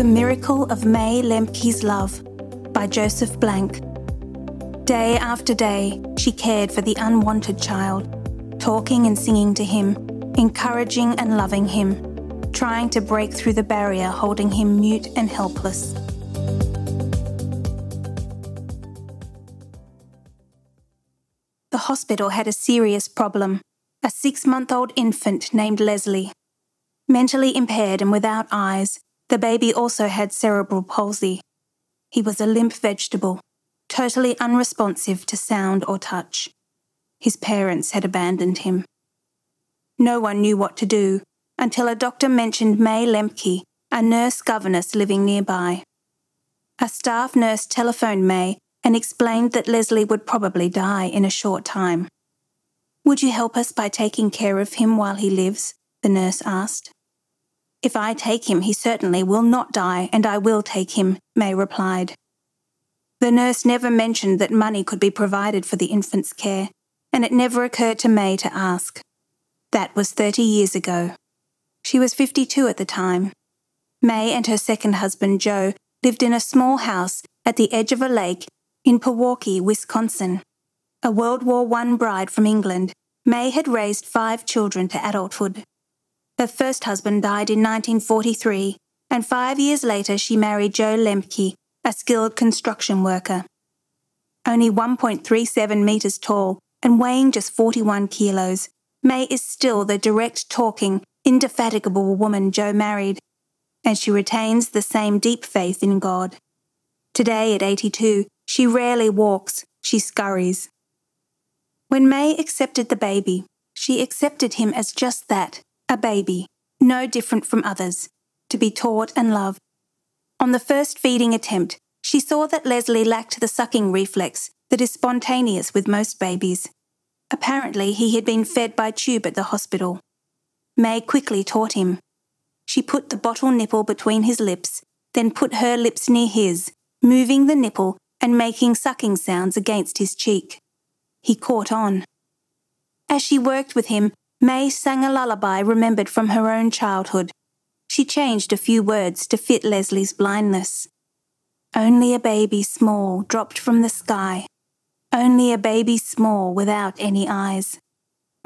The Miracle of May Lemke's Love by Joseph Blank. Day after day, she cared for the unwanted child, talking and singing to him, encouraging and loving him, trying to break through the barrier holding him mute and helpless. The hospital had a serious problem a six month old infant named Leslie. Mentally impaired and without eyes, the baby also had cerebral palsy. He was a limp vegetable, totally unresponsive to sound or touch. His parents had abandoned him. No one knew what to do until a doctor mentioned May Lemke, a nurse governess living nearby. A staff nurse telephoned May and explained that Leslie would probably die in a short time. Would you help us by taking care of him while he lives? the nurse asked. If I take him, he certainly will not die, and I will take him, May replied. The nurse never mentioned that money could be provided for the infant's care, and it never occurred to May to ask. That was 30 years ago. She was 52 at the time. May and her second husband, Joe, lived in a small house at the edge of a lake in Pewaukee, Wisconsin. A World War I bride from England, May had raised five children to adulthood. Her first husband died in 1943, and five years later she married Joe Lemke, a skilled construction worker. Only 1.37 metres tall and weighing just 41 kilos, May is still the direct talking, indefatigable woman Joe married, and she retains the same deep faith in God. Today, at 82, she rarely walks, she scurries. When May accepted the baby, she accepted him as just that a baby, no different from others, to be taught and loved. On the first feeding attempt, she saw that Leslie lacked the sucking reflex that is spontaneous with most babies. Apparently, he had been fed by tube at the hospital. May quickly taught him. She put the bottle nipple between his lips, then put her lips near his, moving the nipple and making sucking sounds against his cheek. He caught on. As she worked with him, May sang a lullaby remembered from her own childhood. She changed a few words to fit Leslie's blindness. Only a baby small dropped from the sky. Only a baby small without any eyes.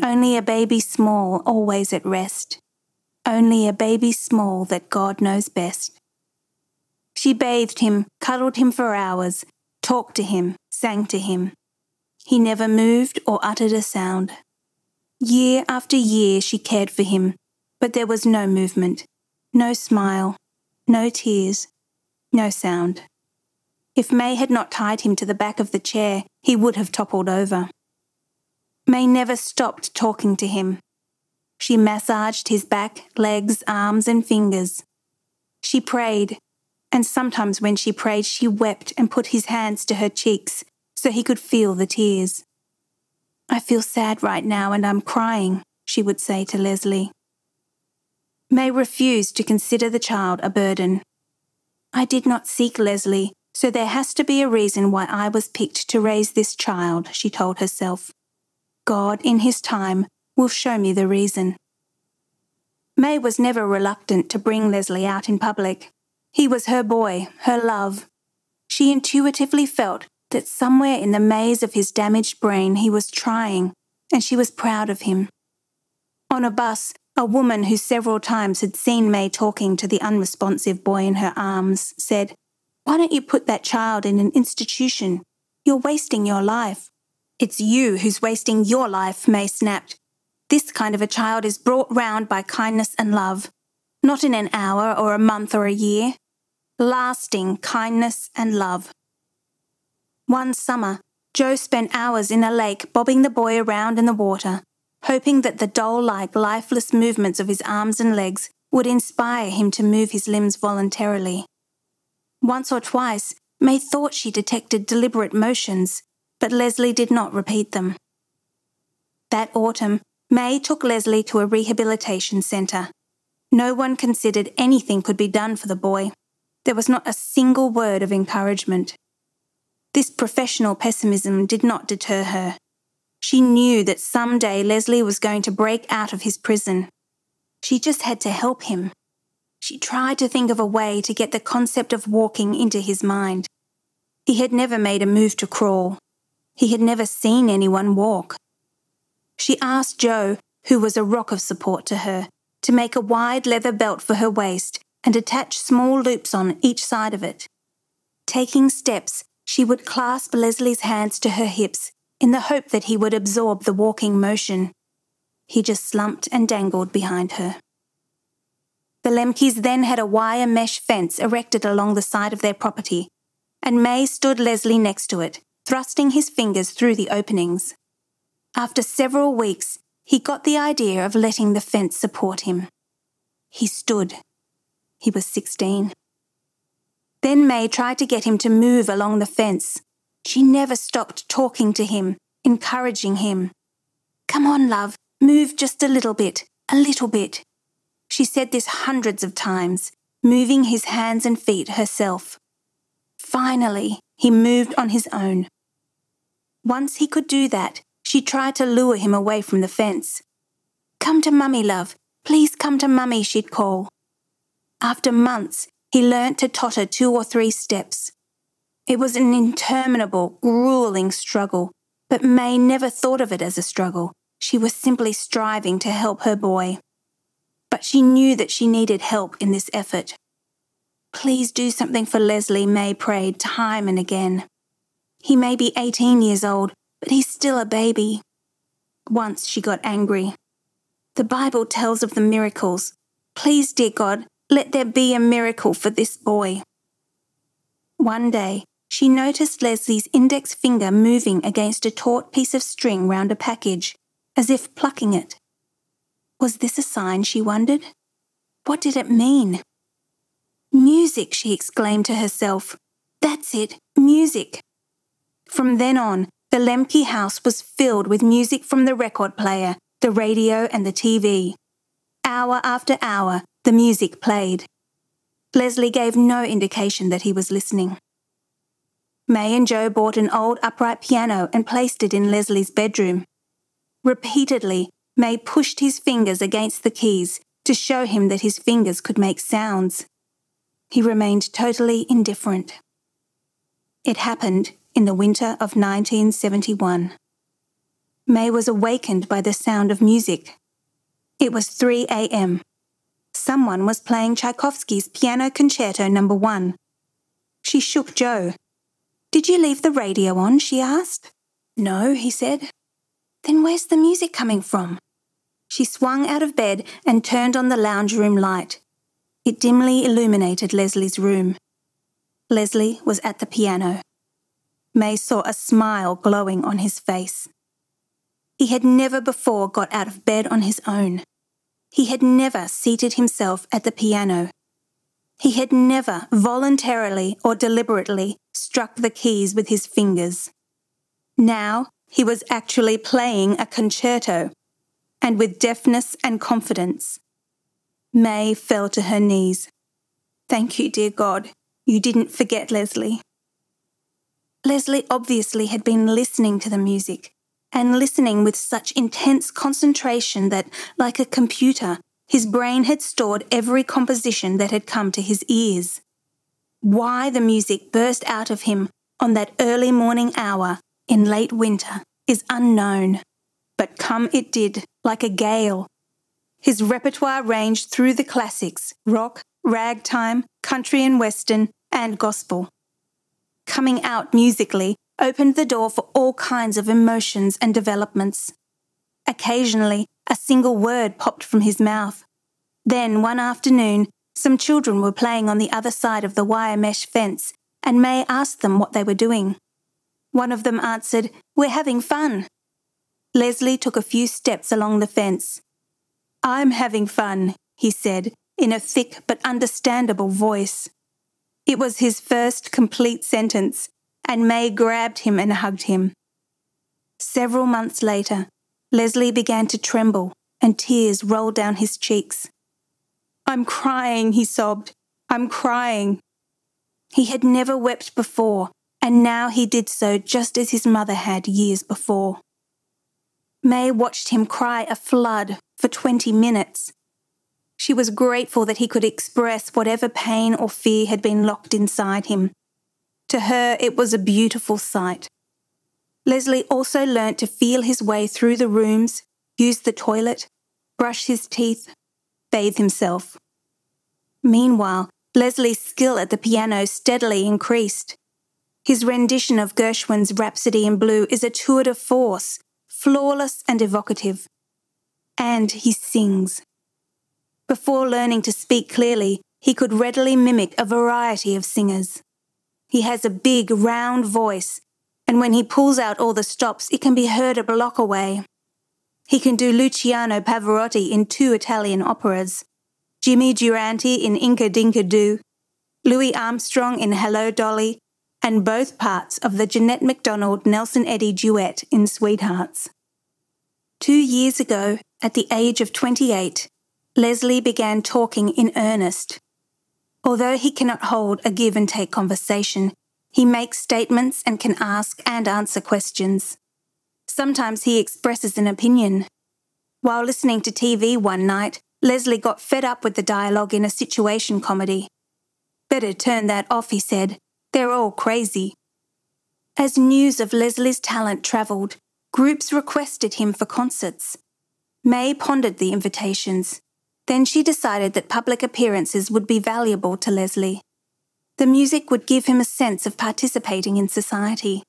Only a baby small always at rest. Only a baby small that God knows best. She bathed him, cuddled him for hours, talked to him, sang to him. He never moved or uttered a sound. Year after year she cared for him, but there was no movement, no smile, no tears, no sound. If May had not tied him to the back of the chair, he would have toppled over. May never stopped talking to him. She massaged his back, legs, arms, and fingers. She prayed, and sometimes when she prayed, she wept and put his hands to her cheeks so he could feel the tears. I feel sad right now and I'm crying, she would say to Leslie. May refused to consider the child a burden. I did not seek Leslie, so there has to be a reason why I was picked to raise this child, she told herself. God, in His time, will show me the reason. May was never reluctant to bring Leslie out in public. He was her boy, her love. She intuitively felt that somewhere in the maze of his damaged brain he was trying, and she was proud of him. On a bus, a woman who several times had seen May talking to the unresponsive boy in her arms said, Why don't you put that child in an institution? You're wasting your life. It's you who's wasting your life, May snapped. This kind of a child is brought round by kindness and love, not in an hour or a month or a year. Lasting kindness and love. One summer, Joe spent hours in a lake bobbing the boy around in the water, hoping that the doll like, lifeless movements of his arms and legs would inspire him to move his limbs voluntarily. Once or twice, May thought she detected deliberate motions, but Leslie did not repeat them. That autumn, May took Leslie to a rehabilitation centre. No one considered anything could be done for the boy. There was not a single word of encouragement. This professional pessimism did not deter her. She knew that someday Leslie was going to break out of his prison. She just had to help him. She tried to think of a way to get the concept of walking into his mind. He had never made a move to crawl. He had never seen anyone walk. She asked Joe, who was a rock of support to her, to make a wide leather belt for her waist and attach small loops on each side of it. Taking steps, she would clasp Leslie's hands to her hips in the hope that he would absorb the walking motion. He just slumped and dangled behind her. The Lemkes then had a wire mesh fence erected along the side of their property, and May stood Leslie next to it, thrusting his fingers through the openings. After several weeks, he got the idea of letting the fence support him. He stood. He was 16. Then May tried to get him to move along the fence. She never stopped talking to him, encouraging him. Come on, love, move just a little bit, a little bit. She said this hundreds of times, moving his hands and feet herself. Finally, he moved on his own. Once he could do that, she tried to lure him away from the fence. Come to mummy, love. Please come to mummy, she'd call. After months, he learnt to totter two or three steps. It was an interminable, grueling struggle, but May never thought of it as a struggle. She was simply striving to help her boy. But she knew that she needed help in this effort. Please do something for Leslie, May prayed time and again. He may be 18 years old, but he's still a baby. Once she got angry. The Bible tells of the miracles. Please, dear God, let there be a miracle for this boy. One day, she noticed Leslie's index finger moving against a taut piece of string round a package, as if plucking it. Was this a sign, she wondered? What did it mean? Music, she exclaimed to herself. That's it, music. From then on, the Lemke house was filled with music from the record player, the radio, and the TV. Hour after hour, the music played. Leslie gave no indication that he was listening. May and Joe bought an old upright piano and placed it in Leslie's bedroom. Repeatedly, May pushed his fingers against the keys to show him that his fingers could make sounds. He remained totally indifferent. It happened in the winter of 1971. May was awakened by the sound of music. It was 3 a.m. Someone was playing Tchaikovsky's Piano Concerto No. 1. She shook Joe. Did you leave the radio on? she asked. No, he said. Then where's the music coming from? She swung out of bed and turned on the lounge room light. It dimly illuminated Leslie's room. Leslie was at the piano. May saw a smile glowing on his face. He had never before got out of bed on his own. He had never seated himself at the piano. He had never voluntarily or deliberately struck the keys with his fingers. Now he was actually playing a concerto, and with deftness and confidence. May fell to her knees. Thank you, dear God, you didn't forget Leslie. Leslie obviously had been listening to the music, and listening with such intense concentration that, like a computer, his brain had stored every composition that had come to his ears. Why the music burst out of him on that early morning hour in late winter is unknown, but come it did like a gale. His repertoire ranged through the classics rock, ragtime, country and western, and gospel. Coming out musically opened the door for all kinds of emotions and developments. Occasionally, a single word popped from his mouth. Then, one afternoon, some children were playing on the other side of the wire mesh fence, and May asked them what they were doing. One of them answered, We're having fun. Leslie took a few steps along the fence. I'm having fun, he said, in a thick but understandable voice. It was his first complete sentence, and May grabbed him and hugged him. Several months later, Leslie began to tremble, and tears rolled down his cheeks. I'm crying, he sobbed. I'm crying. He had never wept before, and now he did so just as his mother had years before. May watched him cry a flood for 20 minutes. She was grateful that he could express whatever pain or fear had been locked inside him. To her, it was a beautiful sight. Leslie also learnt to feel his way through the rooms, use the toilet, brush his teeth, bathe himself. Meanwhile, Leslie's skill at the piano steadily increased. His rendition of Gershwin's Rhapsody in Blue is a tour de force, flawless and evocative. And he sings. Before learning to speak clearly, he could readily mimic a variety of singers. He has a big, round voice, and when he pulls out all the stops, it can be heard a block away. He can do Luciano Pavarotti in two Italian operas, Jimmy Durante in Inka Dinka Doo, Louis Armstrong in Hello Dolly, and both parts of the Jeanette MacDonald Nelson Eddy duet in Sweethearts. Two years ago, at the age of 28, Leslie began talking in earnest. Although he cannot hold a give and take conversation, he makes statements and can ask and answer questions. Sometimes he expresses an opinion. While listening to TV one night, Leslie got fed up with the dialogue in a situation comedy. Better turn that off, he said. They're all crazy. As news of Leslie's talent travelled, groups requested him for concerts. May pondered the invitations. Then she decided that public appearances would be valuable to Leslie. The music would give him a sense of participating in society.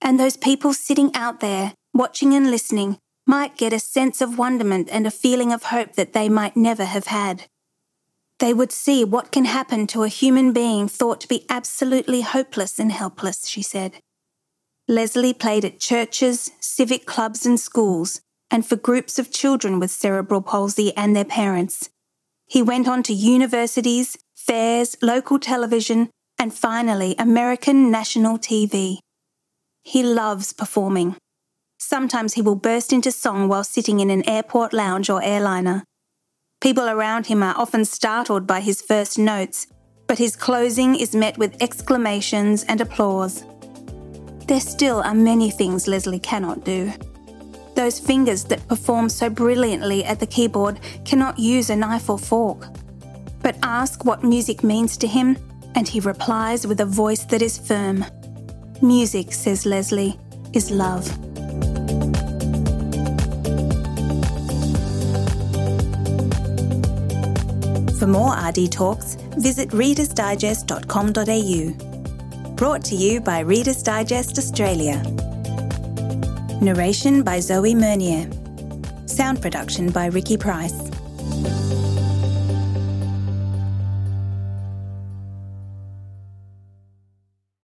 And those people sitting out there, watching and listening, might get a sense of wonderment and a feeling of hope that they might never have had. They would see what can happen to a human being thought to be absolutely hopeless and helpless, she said. Leslie played at churches, civic clubs, and schools, and for groups of children with cerebral palsy and their parents. He went on to universities, fairs, local television, and finally American national TV. He loves performing. Sometimes he will burst into song while sitting in an airport lounge or airliner. People around him are often startled by his first notes, but his closing is met with exclamations and applause. There still are many things Leslie cannot do. Those fingers that perform so brilliantly at the keyboard cannot use a knife or fork. But ask what music means to him, and he replies with a voice that is firm. Music, says Leslie, is love. For more RD Talks, visit readersdigest.com.au. Brought to you by Reader's Digest Australia. Narration by Zoe Meunier. Sound production by Ricky Price.